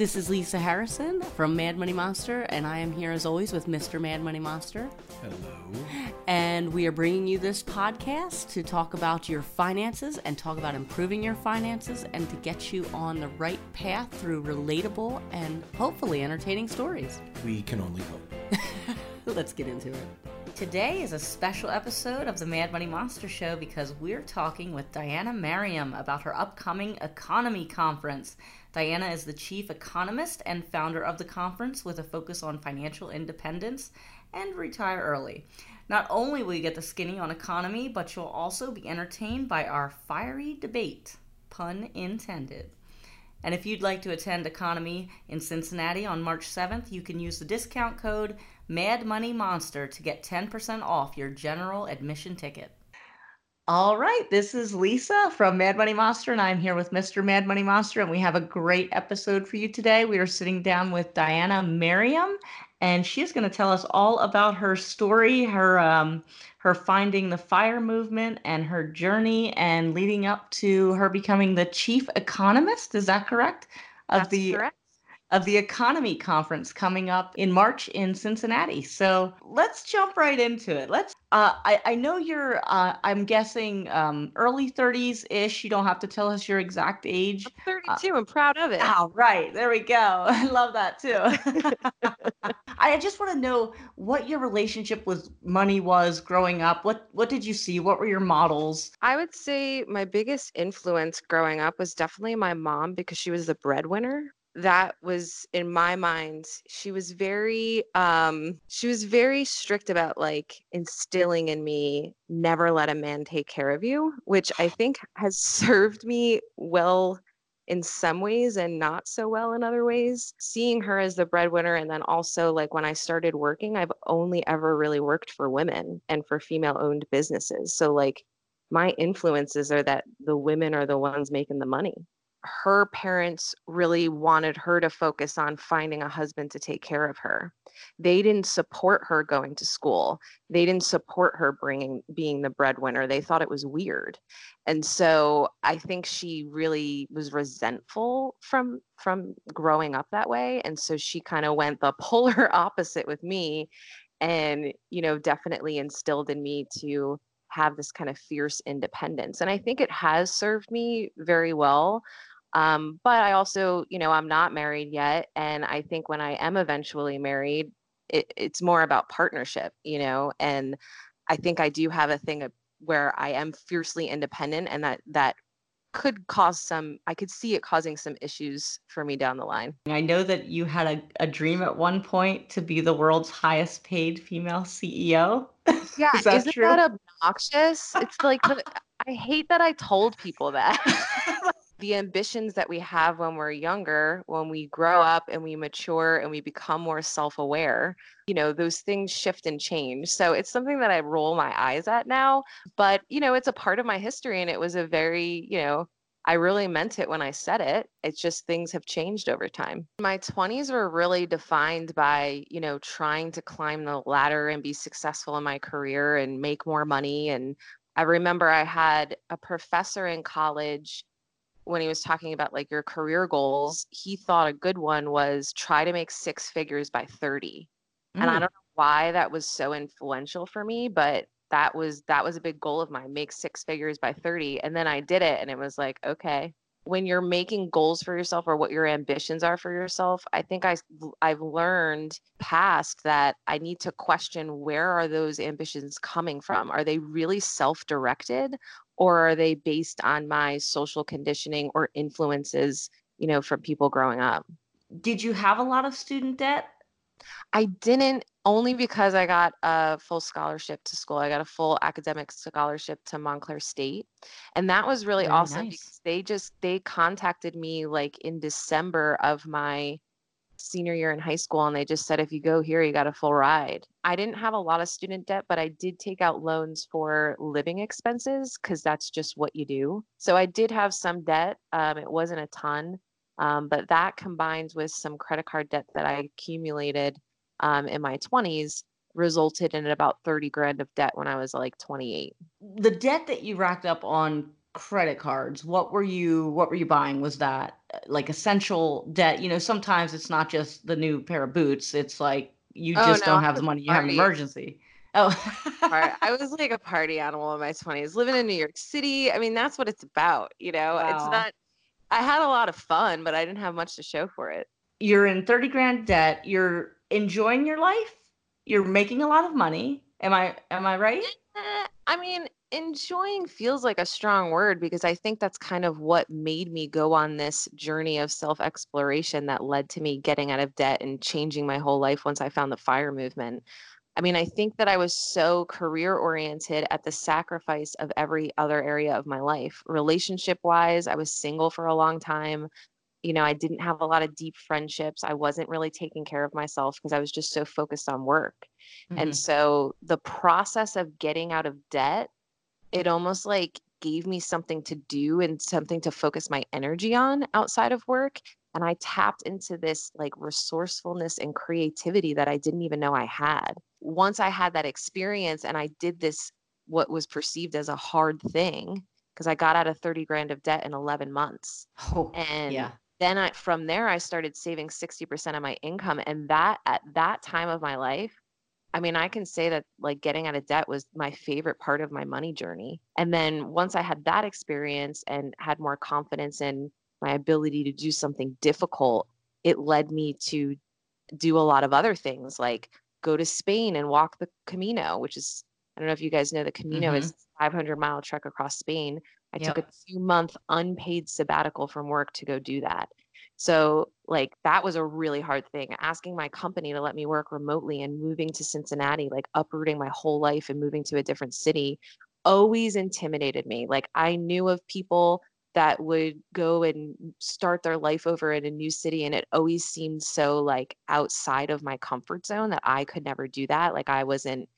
This is Lisa Harrison from Mad Money Monster, and I am here as always with Mr. Mad Money Monster. Hello. And we are bringing you this podcast to talk about your finances and talk about improving your finances and to get you on the right path through relatable and hopefully entertaining stories. We can only hope. Let's get into it. Today is a special episode of the Mad Money Monster Show because we're talking with Diana Merriam about her upcoming EconoMe Conference. Diana is the chief economist and founder of the conference with a focus on financial independence and retire early. Not only will you get the skinny on EconoMe, but you'll also be entertained by our fiery debate. Pun intended. And if you'd like to attend EconoMe in Cincinnati on March 7th, you can use the discount code Mad Money Monster to get 10% off your general admission ticket. All right, this is Lisa from Mad Money Monster, and I'm here with Mr. Mad Money Monster, and we have a great episode for you today. We are sitting down with Diana Merriam, and she's going to tell us all about her story, her um, her finding the fire movement, and her journey, and leading up to her becoming the chief economist. Is that correct? Of That's the correct of the EconoMe Conference coming up in March in Cincinnati. So let's jump right into it. Let's. Uh, I I know you're. Uh, I'm guessing um, early 30s ish. You don't have to tell us your exact age. I'm 32. Uh, I'm proud of it. Oh, right. There we go. I love that too. I just want to know what your relationship with money was growing up. What what did you see? What were your models? I would say my biggest influence growing up was definitely my mom because she was the breadwinner that was in my mind she was very um she was very strict about like instilling in me never let a man take care of you which i think has served me well in some ways and not so well in other ways. Seeing her as the breadwinner and then also like when i started working i've only ever really worked for women and for female owned businesses. So like my influences are that the women are the ones making the money her parents really wanted her to focus on finding a husband to take care of her. They didn't support her going to school. They didn't support her bringing being the breadwinner. They thought it was weird. And so I think she really was resentful from from growing up that way and so she kind of went the polar opposite with me and you know definitely instilled in me to have this kind of fierce independence. And I think it has served me very well. Um, but I also, you know, I'm not married yet. And I think when I am eventually married, it, it's more about partnership, you know, and I think I do have a thing where I am fiercely independent and that, that could cause some i could see it causing some issues for me down the line i know that you had a, a dream at one point to be the world's highest paid female ceo yeah Is that isn't true? that obnoxious it's like i hate that i told people that the ambitions that we have when we're younger, when we grow up and we mature and we become more self aware, you know, those things shift and change. So it's something that I roll my eyes at now, but, you know, it's a part of my history and it was a very, you know, I really meant it when I said it. It's just things have changed over time. My 20s were really defined by, you know, trying to climb the ladder and be successful in my career and make more money. And I remember I had a professor in college when he was talking about like your career goals, he thought a good one was try to make six figures by 30. Mm. And I mm. don't know why that was so influential for me, but that was that was a big goal of mine, make six figures by 30. And then I did it and it was like, okay, when you're making goals for yourself or what your ambitions are for yourself i think I, i've learned past that i need to question where are those ambitions coming from are they really self-directed or are they based on my social conditioning or influences you know from people growing up? Did you have a lot of student debt? I didn't only because i got a full scholarship to school. I got a full academic scholarship to montclair state and that was really Very awesome nice. because they just they contacted me like in december of my senior year in high school and they just said if you go here you got a full ride. I didn't have a lot of student debt but i did take out loans for living expenses because that's just what you do. So i did have some debt um, it wasn't a ton um, but that combined with some credit card debt that i accumulated um, in my 20s resulted in about 30 grand of debt when i was like 28 the debt that you racked up on credit cards what were you what were you buying was that uh, like essential debt. You know, sometimes it's not just the new pair of boots. It's like you Oh, just no, don't have the money. You have an emergency. Oh, I was like a party animal in my 20s, living in New York City. I mean, that's what it's about, you know? It's not, I had a lot of fun, but I didn't have much to show for it. you're in 30 grand debt. You're enjoying your life. You're making a lot of money. Am I am I right? I mean, enjoying feels like a strong word because I think that's kind of what made me go on this journey of self exploration that led to me getting out of debt and changing my whole life once I found the fire movement. I mean, I think that I was so career oriented at the sacrifice of every other area of my life. Relationship wise, I was single for a long time. You know, I didn't have a lot of deep friendships. I wasn't really taking care of myself because I was just so focused on work. And Mhm. so the process of getting out of debt, it almost like gave me something to do and something to focus my energy on outside of work. And I tapped into this like resourcefulness and creativity that I didn't even know I had. Once I had that experience and I did this, what was perceived as a hard thing, because I got out of 30 grand of debt in 11 months. Oh, And yeah. Then I from there I started saving 60% of my income and that at that time of my life I mean I can say that like getting out of debt was my favorite part of my money journey. And then once I had that experience and had more confidence in my ability to do something difficult, it led me to do a lot of other things like go to Spain and walk the Camino, which is I don't know if you guys know the Camino is mm-hmm. 500 mile trek across Spain. I took a two month unpaid sabbatical from work to go do that. So, like, that was a really hard thing. Asking my company to let me work remotely and moving to Cincinnati, like uprooting my whole life and moving to a different city, always intimidated me. Like, I knew of people that would go and start their life over in a new city, and it always seemed so like outside of my comfort zone that I could never do that. Like, I wasn't,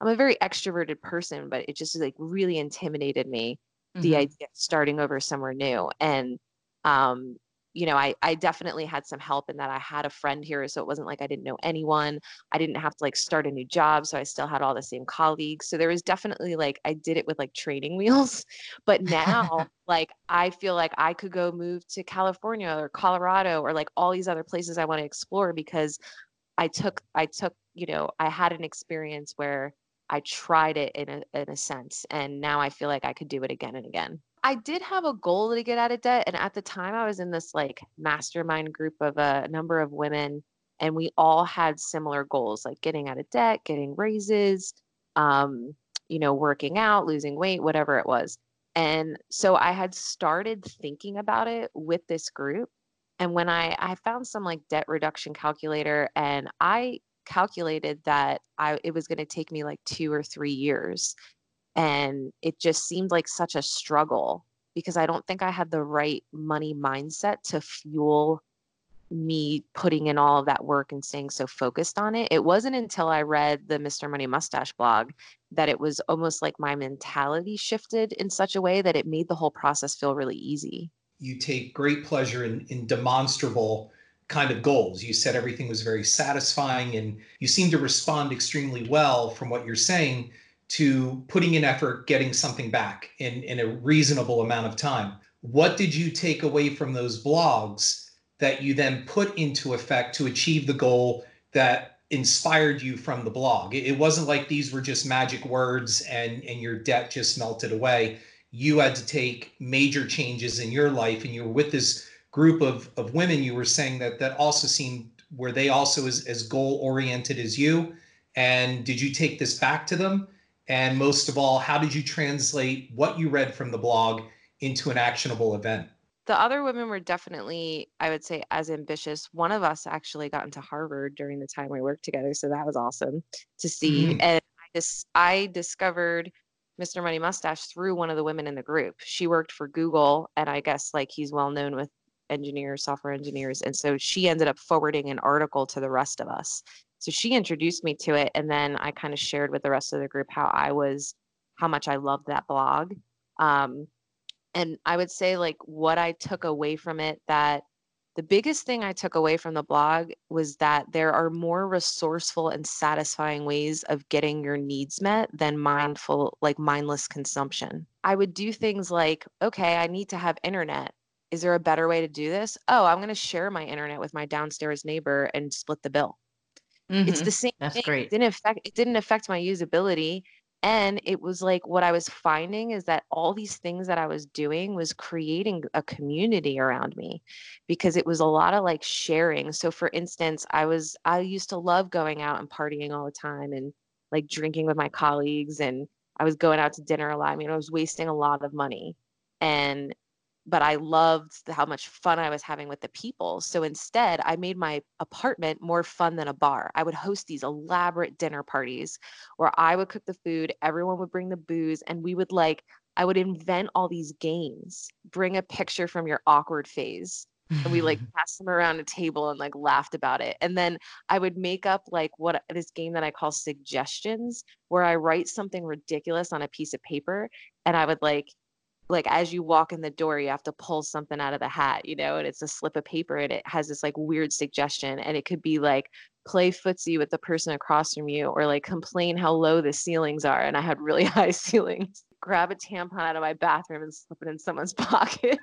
I'm a very extroverted person, but it just like really intimidated me the Mhm. idea of starting over somewhere new. And um you know I I definitely had some help in that I had a friend here so it wasn't like I didn't know anyone. I didn't have to like start a new job so I still had all the same colleagues. So there was definitely like I did it with like training wheels. But now like I feel like I could go move to California or Colorado or like all these other places I want to explore because I took I took you know I had an experience where I tried it in a in a sense and now I feel like I could do it again and again. I did have a goal to get out of debt and at the time I was in this like mastermind group of a number of women and we all had similar goals like getting out of debt, getting raises, um you know working out, losing weight, whatever it was. And so I had started thinking about it with this group and when I I found some like debt reduction calculator and I calculated that I it was going to take me like 2 or 3 years and it just seemed like such a struggle because I don't think I had the right money mindset to fuel me putting in all of that work and staying so focused on it. It wasn't until I read the Mr. Money Mustache blog that it was almost like my mentality shifted in such a way that it made the whole process feel really easy. You take great pleasure in, in demonstrable kind of goals. You said everything was very satisfying, and you seem to respond extremely well from what you're saying to putting in effort, getting something back in, in a reasonable amount of time. What did you take away from those blogs that you then put into effect to achieve the goal that inspired you from the blog? It, wasn't like these were just magic words and, and your debt just melted away. You had to take major changes in your life, and you were with this group of, of women you were saying that that also seemed were they also as, as goal oriented as you. And did you take this back to them? And most of all how did you translate what you read from the blog into an actionable event? The other women were definitely i would say as ambitious. One of us actually got into harvard during the time we worked together so that was awesome to see. Mhm. and i just i discovered mr money mustache through one of the women in the group. She worked for google and i guess like he's well known with engineers software engineers and so she ended up forwarding an article to the rest of us so she introduced me to it and then i kind of shared with the rest of the group how i was how much i loved that blog um, and I would say like what I took away from it that the biggest thing I took away from the blog was that there are more resourceful and satisfying ways of getting your needs met than mindful like mindless consumption. I would do things like okay, I need to have internet. Is there a better way to do this? Oh, I'm going to share my internet with my downstairs neighbor and split the bill. Mm-hmm. It's the same That's thing. great. It didn't affect it didn't affect my usability. And it was like what I was finding is that all these things that I was doing was creating a community around me because it was a lot of like sharing. So for instance, I was I used to love going out and partying all the time and like drinking with my colleagues and I was going out to dinner a lot. I mean, I was wasting a lot of money. And but I loved how much fun I was having with the people. So instead, I made my apartment more fun than a bar. I would host these elaborate dinner parties where I would cook the food, everyone would bring the booze, and we would like, I would invent all these games. Bring a picture from your awkward phase. and we like passed them around a table and like laughed about it. And then I would make up like what this game that I call suggestions, where I write something ridiculous on a piece of paper and I would like like as you walk in the door you have to pull something out of the hat you know and it's a slip of paper and it has this like weird suggestion and it could be like play footsie with the person across from you or like complain how low the ceilings are and i had really high ceilings grab a tampon out of my bathroom and slip it in someone's pocket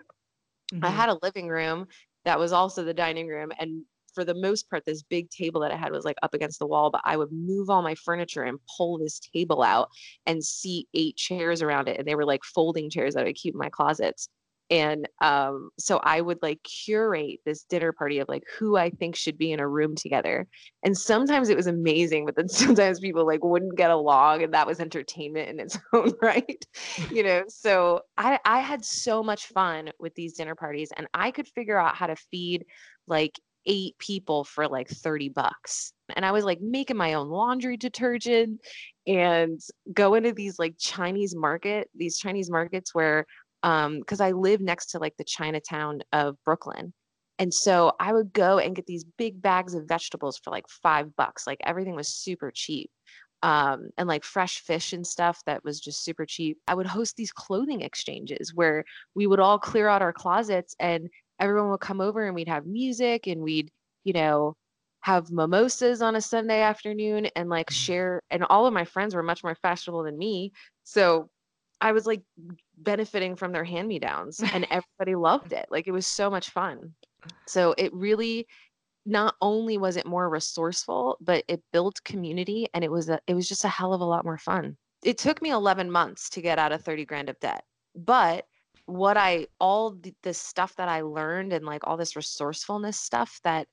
mm-hmm. i had a living room that was also the dining room and for the most part, this big table that I had was like up against the wall, but I would move all my furniture and pull this table out and see eight chairs around it. And they were like folding chairs that I keep in my closets. And um, so I would like curate this dinner party of like who I think should be in a room together. And sometimes it was amazing, but then sometimes people like wouldn't get along, and that was entertainment in its own right. you know, so I I had so much fun with these dinner parties, and I could figure out how to feed like eight people for like 30 bucks. And I was like making my own laundry detergent and go into these like Chinese market, these Chinese markets where um because I live next to like the Chinatown of Brooklyn. And so I would go and get these big bags of vegetables for like five bucks. Like everything was super cheap. Um, and like fresh fish and stuff that was just super cheap. I would host these clothing exchanges where we would all clear out our closets and everyone would come over and we'd have music and we'd, you know, have mimosas on a Sunday afternoon and like mm. share. And all of my friends were much more fashionable than me. So I was like benefiting from their hand me downs and everybody loved it. Like it was so much fun. So it really, not only was it more resourceful, but it built community and it was a, it was just a hell of a lot more fun. It took me 11 months to get out of 30 grand of debt, but what I all the, the stuff that I learned and like all this resourcefulness stuff that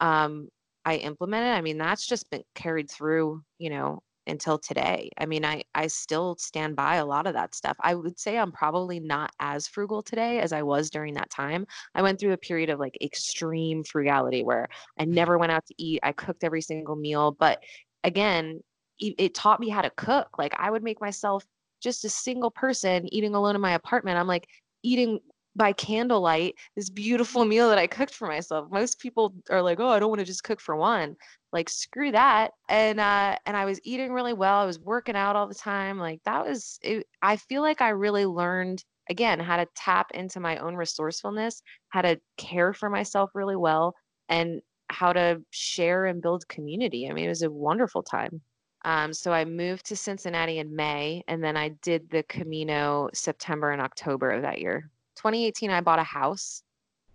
um I implemented, I mean that's just been carried through, you know, until today. I mean, I I still stand by a lot of that stuff. I would say I'm probably not as frugal today as I was during that time. I went through a period of like extreme frugality where I never went out to eat. I cooked every single meal, but again, it, it taught me how to cook. Like I would make myself just a single person eating alone in my apartment. I'm like eating by candlelight this beautiful meal that I cooked for myself. Most people are like, "Oh, I don't want to just cook for one." Like, screw that. And uh and I was eating really well. I was working out all the time. Like that was it, I feel like I really learned again how to tap into my own resourcefulness, how to care for myself really well and how to share and build community. I mean, it was a wonderful time. Um, so I moved to Cincinnati in May, and then I did the Camino September and October of that year. 2018, I bought a house.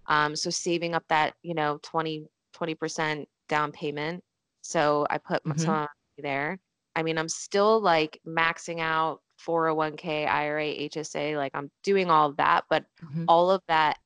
Um, so saving up that, you know, 20, 20% down payment. So I put mm-hmm. some money there. I mean, I'm still like maxing out 401k, IRA, HSA, like I'm doing all of that, but mm-hmm. all of that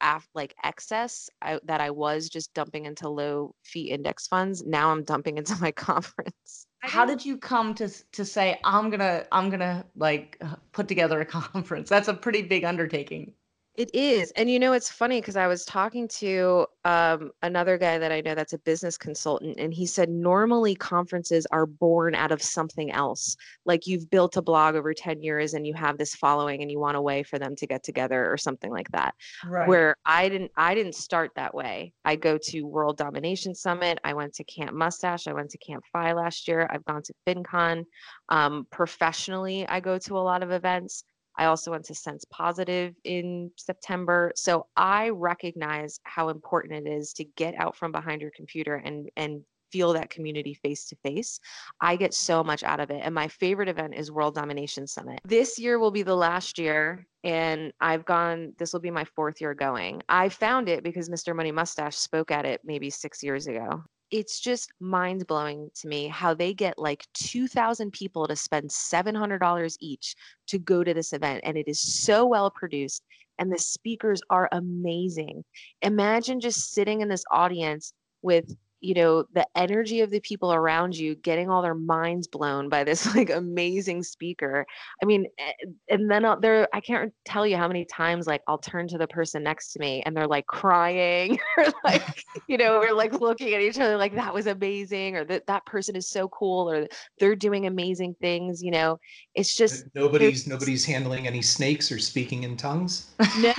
af- like excess I, that I was just dumping into low fee index funds, now I'm dumping into my conference how did you come to to say i'm gonna i'm gonna like put together a conference? That's a pretty big undertaking it is. And you know, it's funny because I was talking to um, another guy that I know that's a business consultant, and he said normally conferences are born out of something else. Like you've built a blog over 10 years and you have this following and you want a way for them to get together or something like that. Right. Where I didn't I didn't start that way. I go to World Domination Summit. I went to Camp Mustache. I went to Camp FI last year. I've gone to FinCon. Um, professionally, I go to a lot of events. I also went to Sense Positive in September. So I recognize how important it is to get out from behind your computer and and feel that community face to face. I get so much out of it. And my favorite event is World Domination Summit. This year will be the last year, and I've gone, this will be my fourth year going. I found it because Mr. Money Mustache spoke at it maybe six years ago. It's just mind blowing to me how they get like 2,000 people to spend $700 each to go to this event. And it is so well produced, and the speakers are amazing. Imagine just sitting in this audience with you know the energy of the people around you getting all their minds blown by this like amazing speaker. I mean eh, and then I'll, there i can't tell you how many times like i'll turn to the person next to me and they're like crying or like you know we're like looking at each other like that was amazing or that that person is so cool or they're doing amazing things you know? It's just nobody's nobody's handling any snakes or speaking in tongues? No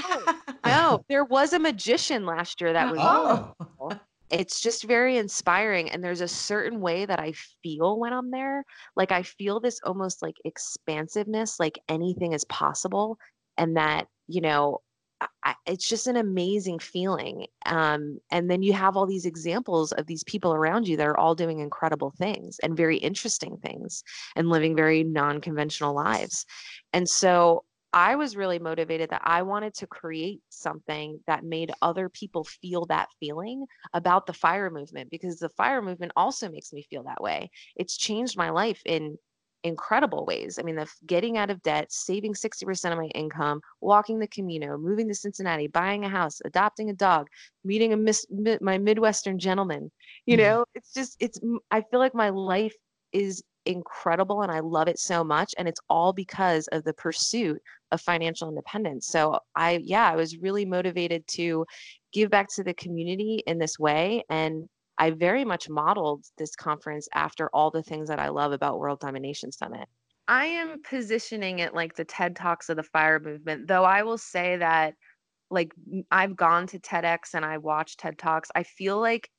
no. There was a magician last year that was oh it's just very inspiring and there's a certain way that i feel when i'm there like i feel this almost like expansiveness like anything is possible and that you know I, it's just an amazing feeling um, and then you have all these examples of these people around you that are all doing incredible things and very interesting things and living very non-conventional lives and so I was really motivated that I wanted to create something that made other people feel that feeling about the fire movement because the fire movement also makes me feel that way. It's changed my life in incredible ways. I mean, the getting out of debt, saving 60% of my income, walking the Camino, moving to Cincinnati, buying a house, adopting a dog, meeting a miss, my Midwestern gentleman. You mm-hmm. know, it's just, it's, I feel like my life is incredible and I love it so much. And it's all because of the pursuit of financial independence. So I, yeah, I was really motivated to give back to the community in this way. And I very much modeled this conference after all the things that I love about World Domination Summit. I am positioning it like the TED Talks of the fire movement, though I will say that like I've gone to TEDx and I watch TED Talks. I feel like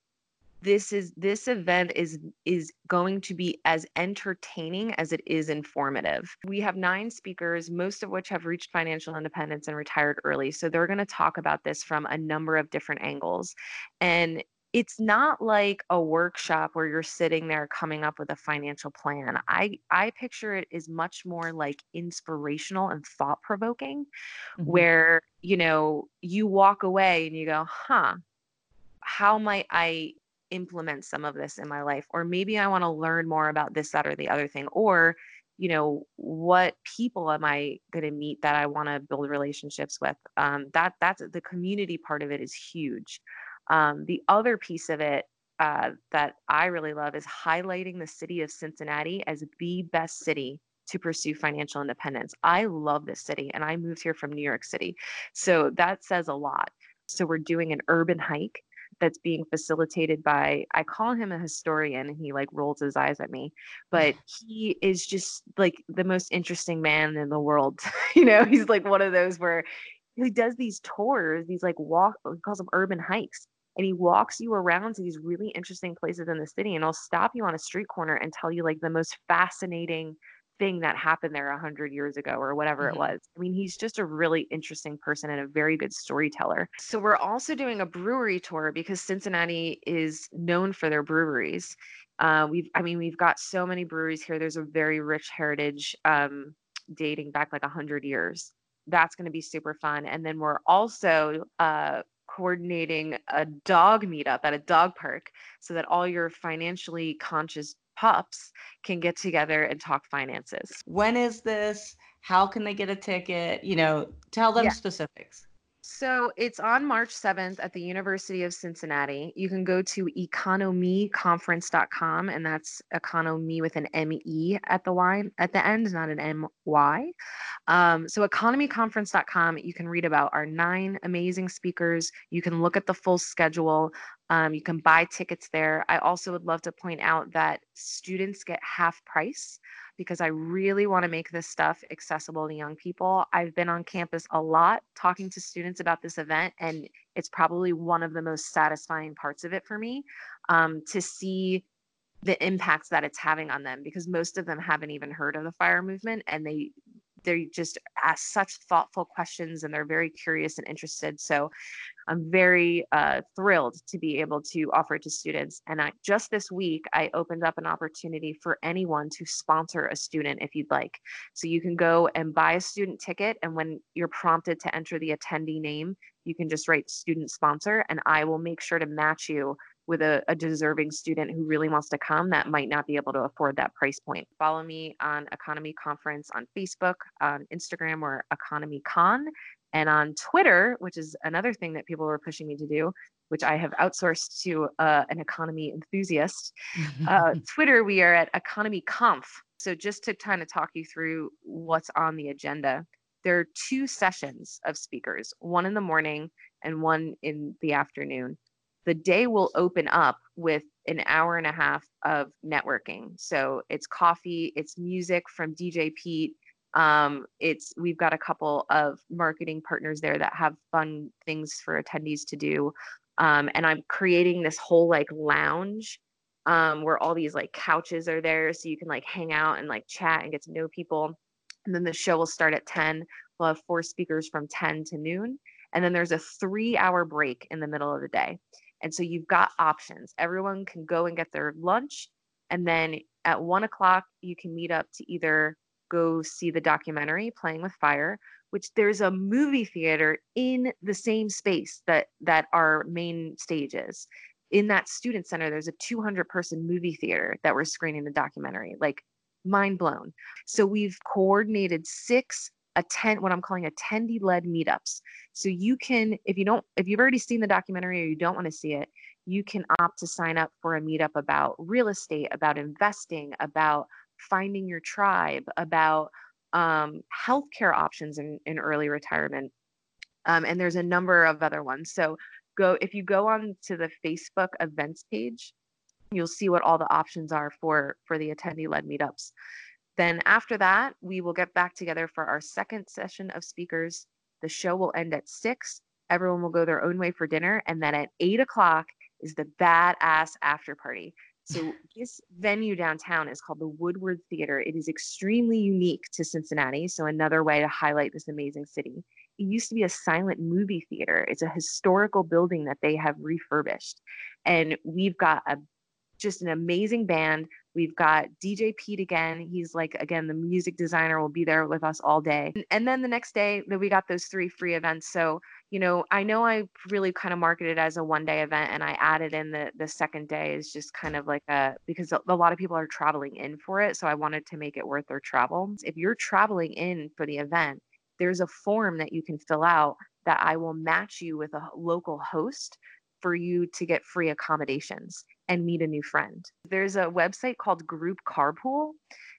this is this event is is going to be as entertaining as it is informative. We have 9 speakers most of which have reached financial independence and retired early. So they're going to talk about this from a number of different angles. And it's not like a workshop where you're sitting there coming up with a financial plan. I I picture it as much more like inspirational and thought provoking mm-hmm. where, you know, you walk away and you go, "Huh, how might I implement some of this in my life or maybe i want to learn more about this that or the other thing or you know what people am i going to meet that i want to build relationships with? Um, that that's the community part of it is huge. Um, the other piece of it uh, that i really love is highlighting the city of cincinnati as the best city to pursue financial independence. I love this city and i moved here from new york city. So that says a lot. So we're doing an urban hike that's being facilitated by I call him a historian and he like rolls his eyes at me, but he is just like the most interesting man in the world. you know, he's like one of those where he does these tours, these like walk he calls them urban hikes. And he walks you around to these really interesting places in the city and he'll stop you on a street corner and tell you like the most fascinating thing that happened there a hundred years ago or whatever mm-hmm. it was. I mean, he's just a really interesting person and a very good storyteller. So we're also doing a brewery tour because Cincinnati is known for their breweries. Uh, we've, I mean, we've got so many breweries here. There's a very rich heritage um, dating back like a hundred years. That's going to be super fun. And then we're also uh, coordinating a dog meetup at a dog park so that all your financially conscious pups can get together and talk finances. When is this? How can they get a ticket? You know, tell them yeah. specifics. So it's on March 7th at the University of Cincinnati. You can go to economeconference.com and that's economy with an M-E at the Y at the end, not an M-Y. Um, so economeconference.com, you can read about our nine amazing speakers. You can look at the full schedule. Um, you can buy tickets there. I also would love to point out that students get half price because I really want to make this stuff accessible to young people. I've been on campus a lot talking to students about this event, and it's probably one of the most satisfying parts of it for me um, to see the impacts that it's having on them because most of them haven't even heard of the fire movement and they they just ask such thoughtful questions and they're very curious and interested. So I'm very uh, thrilled to be able to offer it to students. And I, just this week, I opened up an opportunity for anyone to sponsor a student if you'd like. So you can go and buy a student ticket. And when you're prompted to enter the attendee name, you can just write student sponsor, and I will make sure to match you with a, a, deserving student who really wants to come that might not be able to afford that price point. Follow me on EconoMe Conference on Facebook, on Instagram, or EconoMe Con, and on Twitter, which is another thing that people were pushing me to do, which I have outsourced to uh, an economy enthusiast. Uh, Twitter, we are at EconoMe Conf. So just to kind of talk you through what's on the agenda, there are two sessions of speakers, one in the morning and one in the afternoon the day will open up with an hour and a half of networking. So it's coffee, it's music from DJ Pete. Um, it's we've got a couple of marketing partners there that have fun things for attendees to do. Um, and I'm creating this whole like lounge um, where all these like couches are there so you can like hang out and like chat and get to know people. And then the show will start at 10. We'll have four speakers from 10 to noon. And then there's a three hour break in the middle of the day. And so you've got options. Everyone can go and get their lunch. And then at one o'clock, you can meet up to either go see the documentary Playing with Fire, which there's a movie theater in the same space that that our main stage is. In that student center, there's a 200 person movie theater that we're screening the documentary. Like mind blown. So we've coordinated six attend what I'm calling attendee led meetups. So you can, if you don't, if you've already seen the documentary or you don't want to see it, you can opt to sign up for a meetup about real estate, about investing, about finding your tribe, about um, healthcare options in, in early retirement. Um, and there's a number of other ones. So go if you go on to the Facebook events page, you'll see what all the options are for for the attendee led meetups. Then after that, we will get back together for our second session of speakers. The show will end at six. Everyone will go their own way for dinner. And then at eight o'clock is the badass after party. So this venue downtown is called the Woodward Theater. It is extremely unique to Cincinnati. So another way to highlight this amazing city. It used to be a silent movie theater. It's a historical building that they have refurbished. And we've got a just an amazing band. We've got DJ Pete again. He's like, again, the music designer will be there with us all day. And then the next day, we got those three free events. So, you know, I know I really kind of marketed it as a one day event and I added in the, the second day is just kind of like a, because a lot of people are traveling in for it. So I wanted to make it worth their travel. If you're traveling in for the event, there's a form that you can fill out that I will match you with a local host for you to get free accommodations and meet a new friend. There's a website called Group Carpool.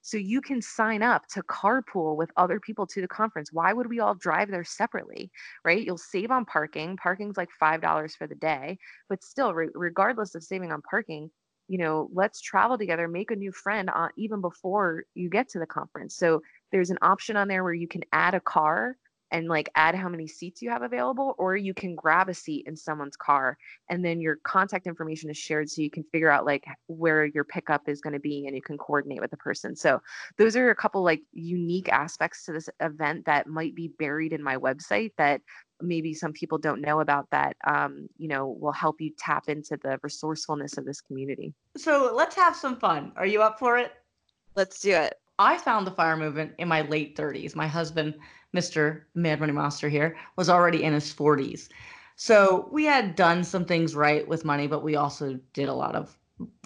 So you can sign up to carpool with other people to the conference. Why would we all drive there separately, right? You'll save on parking. Parking's like $5 for the day, but still, re- regardless of saving on parking, you know, let's travel together, make a new friend uh, even before you get to the conference. So there's an option on there where you can add a car and like add how many seats you have available or you can grab a seat in someone's car and then your contact information is shared so you can figure out like where your pickup is going to be and you can coordinate with the person. So those are a couple like unique aspects to this event that might be buried in my website that maybe some people don't know about that um, you know will help you tap into the resourcefulness of this community. So let's have some fun. Are you up for it? Let's do it i found the fire movement in my late 30s my husband Mr. Mad Money Monster here, was already in his 40s. So we had done some things right with money, but we also did a lot of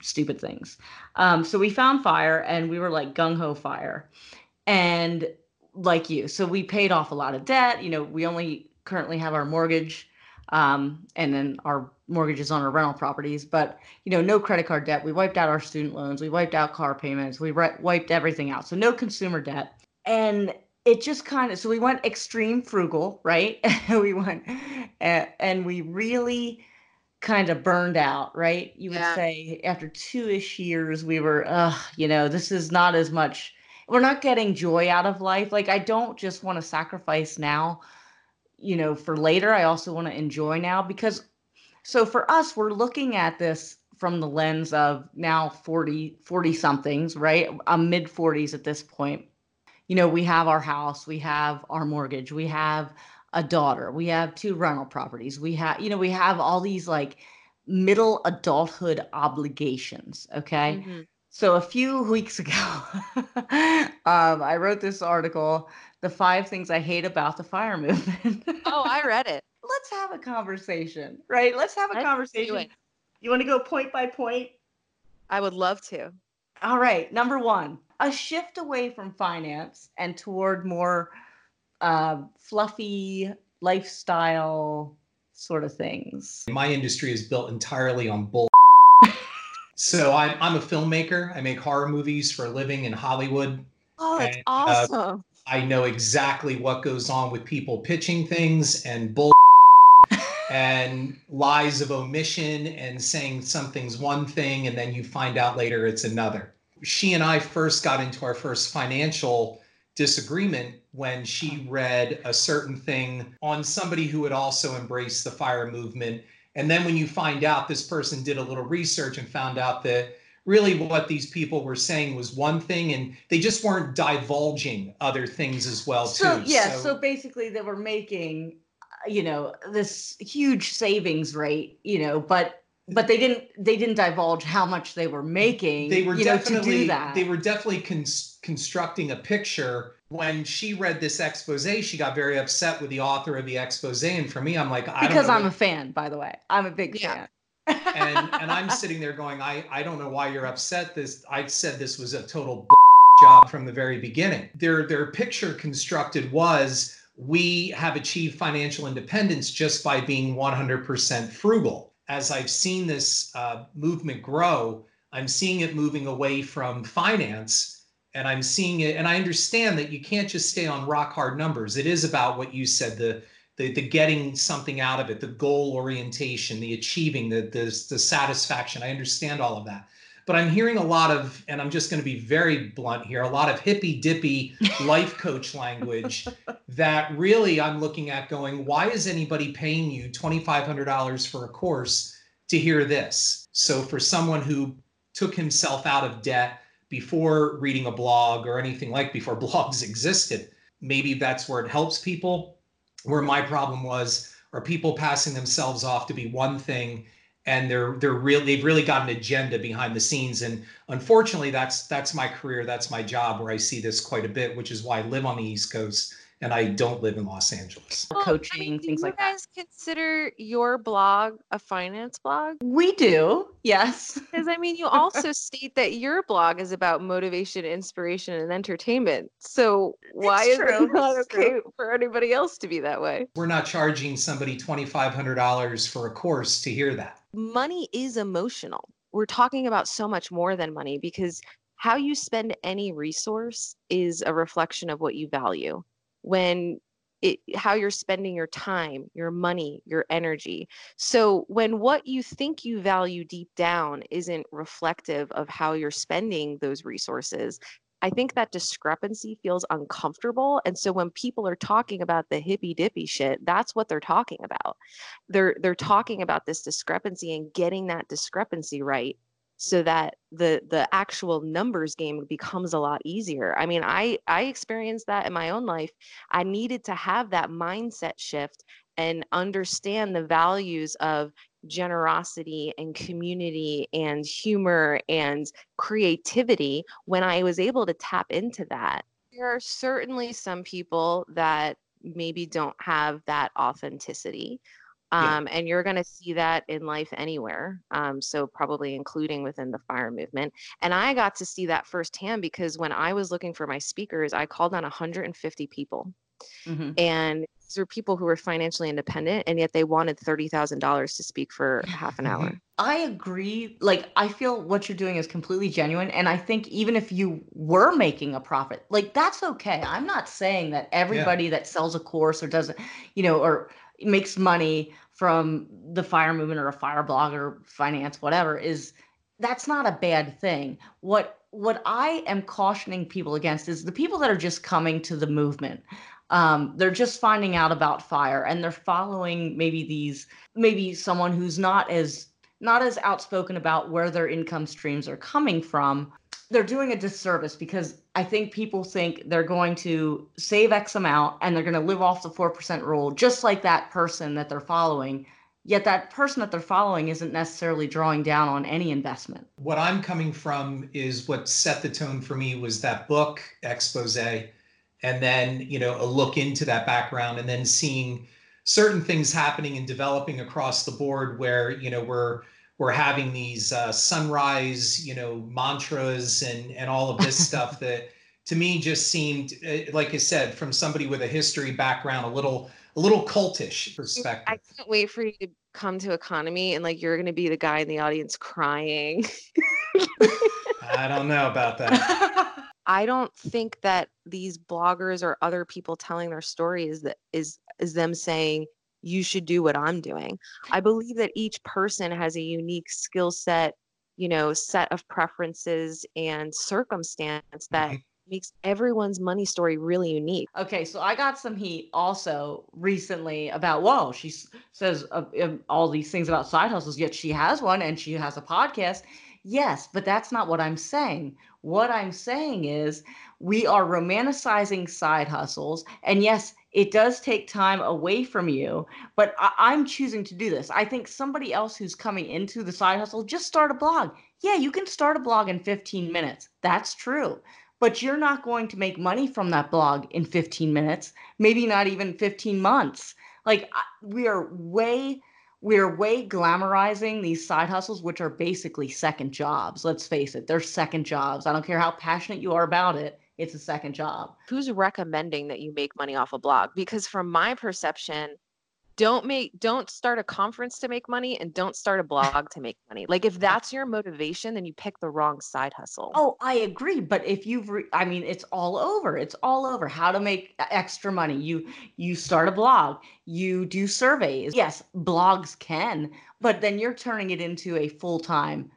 stupid things. Um, so we found fire and we were like gung ho fire. And like you, so we paid off a lot of debt. You know, we only currently have our mortgage um, and then our mortgages on our rental properties, but you know, no credit card debt. We wiped out our student loans. We wiped out car payments. We re- wiped everything out. So no consumer debt. And it just kind of so we went extreme frugal right we went uh, and we really kind of burned out right you would yeah. say after two-ish years we were uh you know this is not as much we're not getting joy out of life like i don't just want to sacrifice now you know for later i also want to enjoy now because so for us we're looking at this from the lens of now 40 40 somethings right i'm mid 40s at this point you know, we have our house, we have our mortgage, we have a daughter, we have two rental properties, we have, you know, we have all these like middle adulthood obligations. Okay. Mm-hmm. So a few weeks ago, um, I wrote this article, The Five Things I Hate About the Fire Movement. oh, I read it. Let's have a conversation, right? Let's have a Let's conversation. You want to go point by point? I would love to. All right. Number one, a shift away from finance and toward more uh, fluffy lifestyle sort of things. My industry is built entirely on bull. so I'm, I'm a filmmaker. I make horror movies for a living in Hollywood. Oh, that's and, uh, awesome. Uh, I know exactly what goes on with people pitching things and bull and lies of omission and saying something's one thing and then you find out later it's another. She and I first got into our first financial disagreement when she read a certain thing on somebody who had also embraced the fire movement. And then when you find out this person did a little research and found out that really what these people were saying was one thing and they just weren't divulging other things as well so, too. Yeah, so, so basically they were making you know this huge savings rate, you know, but but they didn't they didn't divulge how much they were making they were definitely know, they were definitely cons- constructing a picture. When she read this expose she got very upset with the author of the expose and for me i'm like I because i'm what... a fan by the way. I'm a big yeah. fan. And and i'm sitting there going i i don't know why you're upset. This i said this was a total job from the very beginning. Their their picture constructed was we have achieved financial independence just by being 100% frugal as I've seen this uh, movement grow, I'm seeing it moving away from finance and I'm seeing it. And I understand that you can't just stay on rock hard numbers. It is about what you said the the, the getting something out of it, the goal orientation, the achieving, the, the, the satisfaction. I understand all of that but I'm hearing a lot of, and I'm just going to be very blunt here, a lot of hippy dippy life coach language that really I'm looking at going, why is anybody paying you $2,500 for a course to hear this? So for someone who took himself out of debt before reading a blog or anything like before blogs existed, maybe that's where it helps people. Where my problem was, are people passing themselves off to be one thing and they're they're real they've really got an agenda behind the scenes and unfortunately that's that's my career that's my job where i see this quite a bit which is why i live on the east coast and I don't live in Los Angeles. Well, Coaching, I mean, things like that. You guys consider your blog a finance blog? We do, yes. Because I mean, you also state that your blog is about motivation, inspiration, and entertainment. So why it's is true. it not it's okay true. for anybody else to be that way? We're not charging somebody $2,500 for a course to hear that. Money is emotional. We're talking about so much more than money because how you spend any resource is a reflection of what you value when it, how you're spending your time, your money, your energy. So, when what you think you value deep down isn't reflective of how you're spending those resources, I think that discrepancy feels uncomfortable. And so when people are talking about the hippy dippy shit, that's what they're talking about. They're they're talking about this discrepancy and getting that discrepancy right so that the the actual numbers game becomes a lot easier i mean i i experienced that in my own life i needed to have that mindset shift and understand the values of generosity and community and humor and creativity when i was able to tap into that there are certainly some people that maybe don't have that authenticity um, yeah. And you're going to see that in life anywhere. Um, so, probably including within the fire movement. And I got to see that firsthand because when I was looking for my speakers, I called on 150 people. Mm-hmm. And these are people who were financially independent, and yet they wanted $30,000 to speak for half an hour. I agree. Like, I feel what you're doing is completely genuine. And I think even if you were making a profit, like, that's okay. I'm not saying that everybody yeah. that sells a course or doesn't, you know, or makes money from the fire movement or a fire blog or finance whatever is that's not a bad thing what what i am cautioning people against is the people that are just coming to the movement um, they're just finding out about fire and they're following maybe these maybe someone who's not as not as outspoken about where their income streams are coming from they're doing a disservice because I think people think they're going to save X amount and they're going to live off the 4% rule, just like that person that they're following. Yet that person that they're following isn't necessarily drawing down on any investment. What I'm coming from is what set the tone for me was that book, Expose, and then, you know, a look into that background and then seeing certain things happening and developing across the board where, you know, we're we're having these uh, sunrise, you know, mantras and and all of this stuff that to me just seemed, uh, like I said, from somebody with a history background, a little a little cultish perspective. I can't wait for you to come to EconoMe and like you're going to be the guy in the audience crying. I don't know about that. I don't think that these bloggers or other people telling their story is that is is them saying you should do what I'm doing. I believe that each person has a unique skill set, you know, set of preferences and circumstance that mm-hmm. makes everyone's money story really unique. Okay, so I got some heat also recently about, whoa, she says uh, um, all these things about side hustles, yet she has one and she has a podcast. Yes, but that's not what I'm saying. What I'm saying is we are romanticizing side hustles. And yes, it does take time away from you, but I- am choosing to do this. I think somebody else who's coming into the side hustle, just start a blog. Yeah, you can start a blog in 15 minutes. That's true. But you're not going to make money from that blog in 15 minutes, maybe not even 15 months. Like we are way we're way glamorizing these side hustles, which are basically second jobs. Let's face it, they're second jobs. I don't care how passionate you are about it, it's a second job. Who's recommending that you make money off a blog? Because from my perception, don't make don't start a conference to make money and don't start a blog to make money. Like if that's your motivation then you pick the wrong side hustle. Oh i agree but if you've re- i mean it's all over it's all over. How to make extra money. You you start a blog you do surveys. Yes blogs can but then you're turning it into a full-time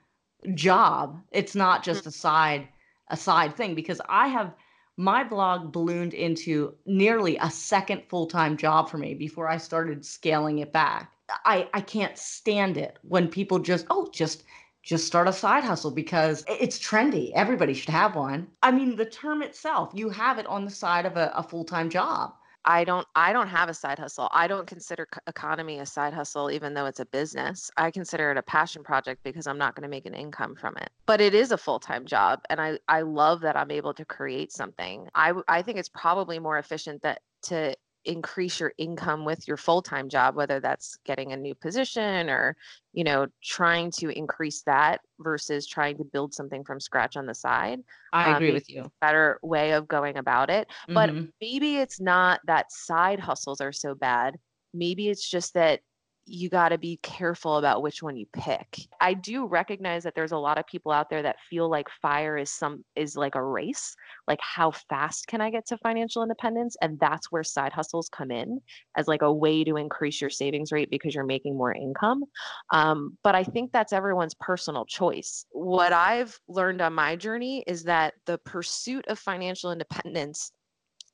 job. It's not just mm. a side a side thing because i have my blog ballooned into nearly a second full-time job for me before I started scaling it back. I, I can't stand it when people just, oh, just just start a side hustle because it's trendy. Everybody should have one. I mean, the term itself, you have it on the side of a, a full-time job. I don't I don't have a side hustle. I don't consider EconoMe a side hustle even though it's a business. I consider it a passion project because I'm not going to make an income from it. But it is a full-time job and I I love that I'm able to create something. I I think it's probably more efficient that to increase your income with your full-time job whether that's getting a new position or you know trying to increase that versus trying to build something from scratch on the side i um, agree with you. better way of going about it. Mm-hmm. but maybe it's not that side hustles are so bad. Maybe it's just that you got to be careful about which one you pick. I do recognize that there's a lot of people out there that feel like fire is some is like a race, like how fast can I get to financial independence and that's where side hustles come in as like a way to increase your savings rate because you're making more income. Um, but I think that's everyone's personal choice. What I've learned on my journey is that the pursuit of financial independence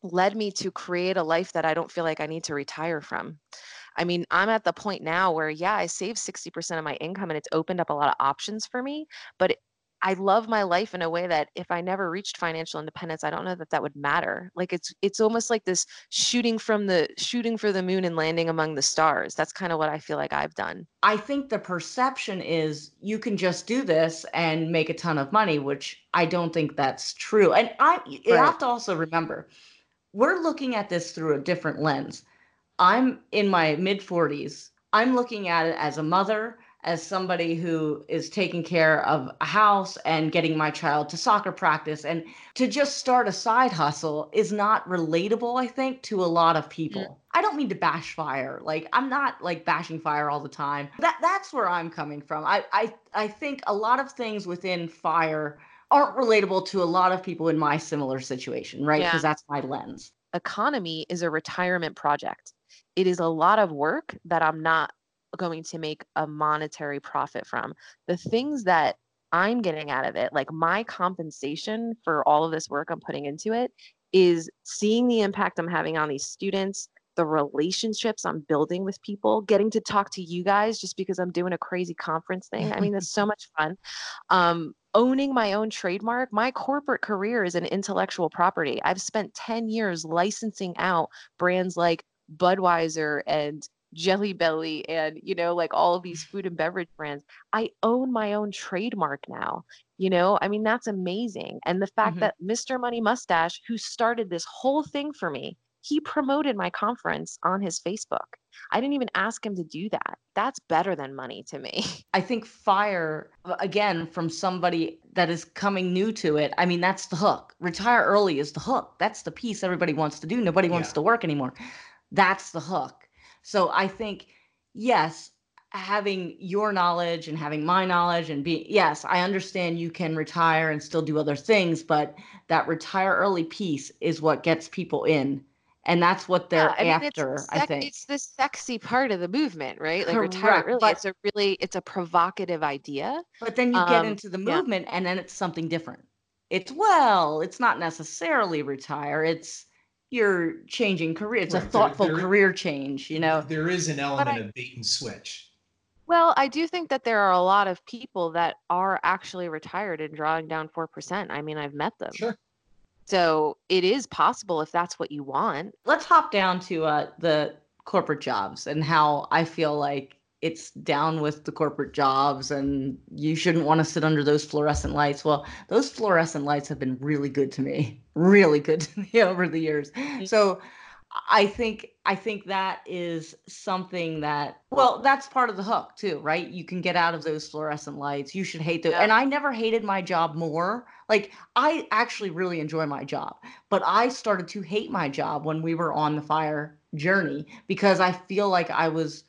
led me to create a life that I don't feel like I need to retire from. I mean, I'm at the point now where, yeah, I save 60% of my income and it's opened up a lot of options for me. But I love my life in a way that if I never reached financial independence, I don't know that that would matter. Like it's it's almost like this shooting from the shooting for the moon and landing among the stars. That's kind of what I feel like I've done. I think the perception is you can just do this and make a ton of money, which I don't think that's true. And I you have to also remember we're looking at this through a different lens. I'm in my mid 40s. I'm looking at it as a mother, as somebody who is taking care of a house and getting my child to soccer practice. And to just start a side hustle is not relatable, I think, to a lot of mm-hmm. people. Yeah. I don't mean to bash fire. Like I'm not like bashing fire all the time. That that's where I'm coming from. I I, I think a lot of things within fire aren't relatable to a lot of people in my similar situation, right? Because yeah. that's my lens. EconoMe is a retirement project it is a lot of work that I'm not going to make a monetary profit from. The things that I'm getting out of it, like my compensation for all of this work I'm putting into it, is seeing the impact I'm having on these students, the relationships I'm building with people, getting to talk to you guys just because I'm doing a crazy conference thing. I mean, it's so much fun. Um, owning my own trademark, my corporate career is an intellectual property. I've spent 10 years licensing out brands like Budweiser and Jelly Belly and you know like all of these food and beverage brands. I own my own trademark now. You know, I mean that's amazing. And the fact Mhm. that Mr. Money Mustache who started this whole thing for me, he promoted my conference on his Facebook. I didn't even ask him to do that. That's better than money to me. I think fire again from somebody that is coming new to it. I mean, that's the hook. Retire early is the hook. That's the piece everybody wants to do. Nobody wants Yeah. to work anymore. That's the hook. So I think yes, having your knowledge and having my knowledge and be yes, I understand you can retire and still do other things, but that retire early piece is what gets people in. And that's what they're Yeah, I mean, after, the I think. It's the sexy part of the movement, right? Like retire early. but- It's a really, it's a provocative idea. But then you get Um, into the yeah. movement and then it's something different. It's well, it's not necessarily retire. It's you're changing career. It's a Right, there- thoughtful there- career change, you know. there is an element I- of bait and switch. Well, I do think that there are a lot of people that are actually retired and drawing down 4%. I mean, I've met them. Sure. So it is possible if that's what you want. Let's hop down to uh, the corporate jobs and how I feel like it's down with the corporate jobs and you shouldn't want to sit under those fluorescent lights. Well, those fluorescent lights have been really good to me, really good to me over the years. Mm-hmm. So I think I think that is something that well, that's part of the hook too, right? You can get out of those fluorescent lights. You should hate those. Yeah. And I never hated my job more. Like I actually really enjoy my job, but I started to hate my job when we were on the fire journey because I feel like I was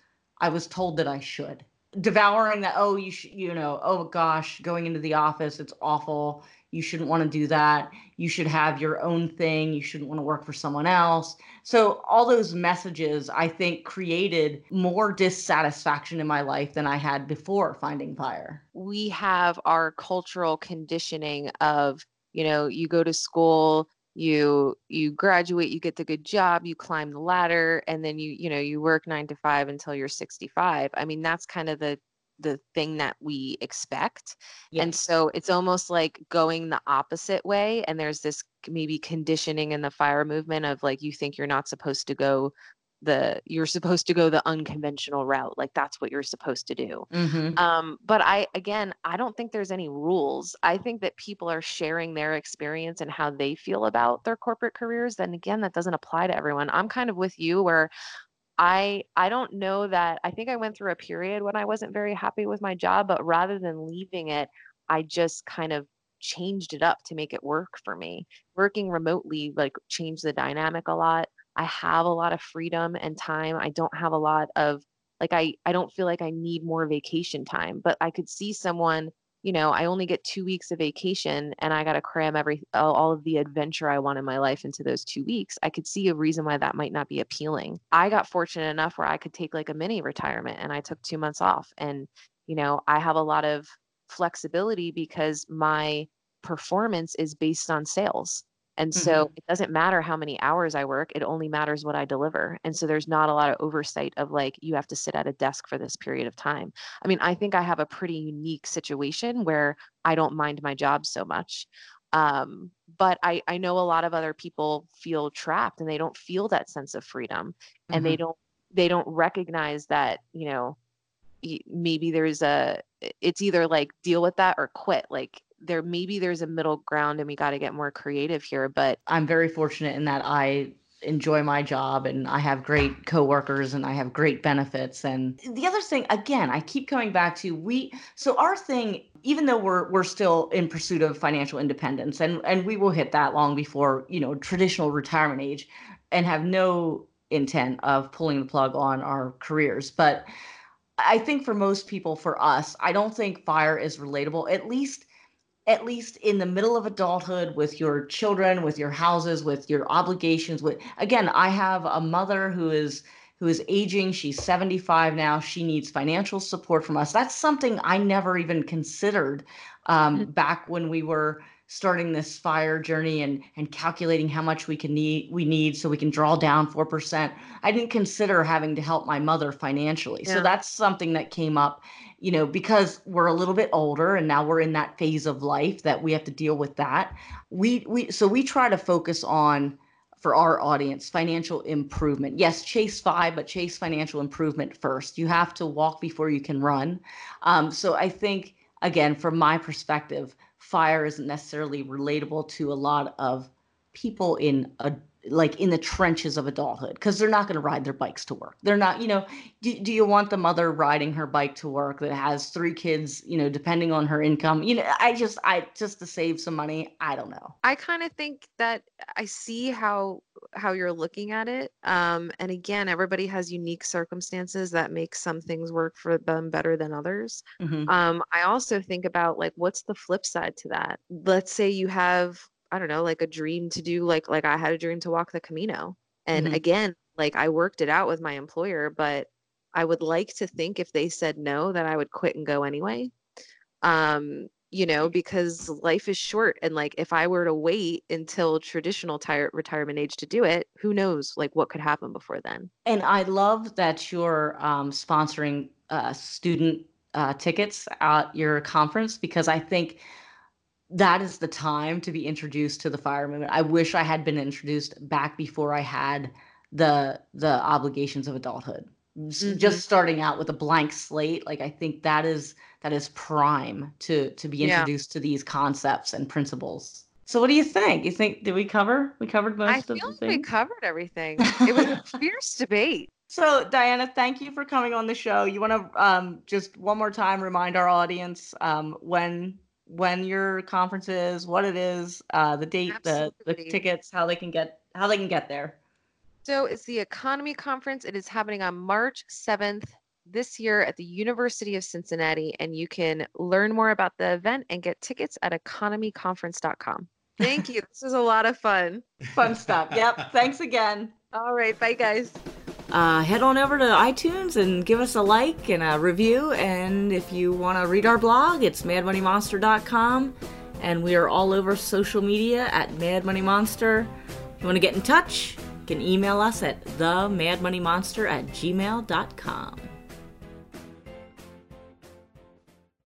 I was told that I should. Devouring that, oh, you should, you know, oh gosh, going into the office, it's awful. You shouldn't want to do that. You should have your own thing. You shouldn't want to work for someone else. So, all those messages, I think, created more dissatisfaction in my life than I had before finding fire. We have our cultural conditioning of, you know, you go to school, you you graduate, you get the good job, you climb the ladder, and then you, you know, you work 9 to 5 until you're 65. I mean, that's kind of the the thing that we expect. And so it's almost like going the opposite way. And there's this maybe conditioning in the fire movement of like, you think you're not supposed to go the, you're supposed to go the unconventional route. Like that's what you're supposed to do. Mhm. Um, but I, again, I don't think there's any rules. I think that people are sharing their experience and how they feel about their corporate careers. Then again, that doesn't apply to everyone. I'm kind of with you where I I don't know that I think I went through a period when I wasn't very happy with my job, but rather than leaving it, I just kind of changed it up to make it work for me. Working remotely like changed the dynamic a lot. I have a lot of freedom and time. I don't have a lot of like I I don't feel like I need more vacation time, but I could see someone you know, I only get two weeks of vacation and I got to cram every all, of the adventure I want in my life into those two weeks. I could see a reason why that might not be appealing. I got fortunate enough where I could take like a mini retirement and I took two months off. And, you know, I have a lot of flexibility because my performance is based on sales. And so it doesn't matter how many hours I work, it only matters what I deliver. And so there's not a lot of oversight of like, you have to sit at a desk for this period of time. I mean, I think I have a pretty unique situation where I don't mind my job so much. Um, but I, I know a lot of other people feel trapped and they don't feel that sense of freedom and they don't they don't recognize that, you know, maybe there's a it's either like deal with that or quit. Like there maybe there's a middle ground and we got to get more creative here. But I'm very fortunate in that I enjoy my job and I have great coworkers and I have great benefits. And the other thing, again, I keep coming back to we so our thing, even though we're we're still in pursuit of financial independence and and we will hit that long before, you know, traditional retirement age and have no intent of pulling the plug on our careers. But I think for most people, for us, I don't think fire is relatable, at least at least in the middle of adulthood with your children, with your houses, with your obligations. With again, I have a mother who is who is aging. She's 75 now. She needs financial support from us. That's something I never even considered um, mm-hmm. back when we were starting this fire journey and and calculating how much we can need we need so we can draw down 4%. I didn't consider having to help my mother financially. Yeah. So that's something that came up, you know, because we're a little bit older and now we're in that phase of life that we have to deal with that. We we so we try to focus on for our audience financial improvement. Yes, chase fire, but chase financial improvement first. You have to walk before you can run. Um, so I think again, from my perspective, fire isn't necessarily relatable to a lot of people in a like in the trenches of adulthood because they're not going to ride their bikes to work. They're not, you know, do, do you want the mother riding her bike to work that has three kids, you know, depending on her income? You know, I just, I just to save some money, I don't know. I kind of think that I see how how you're looking at it. Um, and again, everybody has unique circumstances that make some things work for them better than others. Mm-hmm. Um, I also think about like what's the flip side to that? Let's say you have I don't know, like a dream to do like like I had a dream to walk the Camino. And mm-hmm. again, like I worked it out with my employer, but I would like to think if they said no that I would quit and go anyway. Um, you know, because life is short and like if I were to wait until traditional tire- retirement age to do it, who knows like what could happen before then. And I love that you're um, sponsoring uh, student uh, tickets at your conference because I think that is the time to be introduced to the fire movement. I wish I had been introduced back before I had the the obligations of adulthood. Mm-hmm. Just starting out with a blank slate, like I think that is that is prime to to be introduced yeah. to these concepts and principles. So what do you think? You think did we cover? We covered most I of the like things. We covered everything. It was a fierce debate. So Diana, thank you for coming on the show. You want to um, just one more time remind our audience um, when when your conference is, what it is, uh, the date, the the tickets, how they can get how they can get there. So it's the EconoMe Conference. It is happening on March 7th this year at the University of Cincinnati, and you can learn more about the event and get tickets at economeconference.com. Thank you. This is a lot of fun. Fun stuff. Yep. Thanks again. All right. Bye, guys uh, head on over to iTunes and give us a like and a review. And if you want to read our blog, it's madmoneymonster.com. And we are all over social media at Mad Money Monster. If you want to get in touch, you can email us at the Money Monster at gmail.com.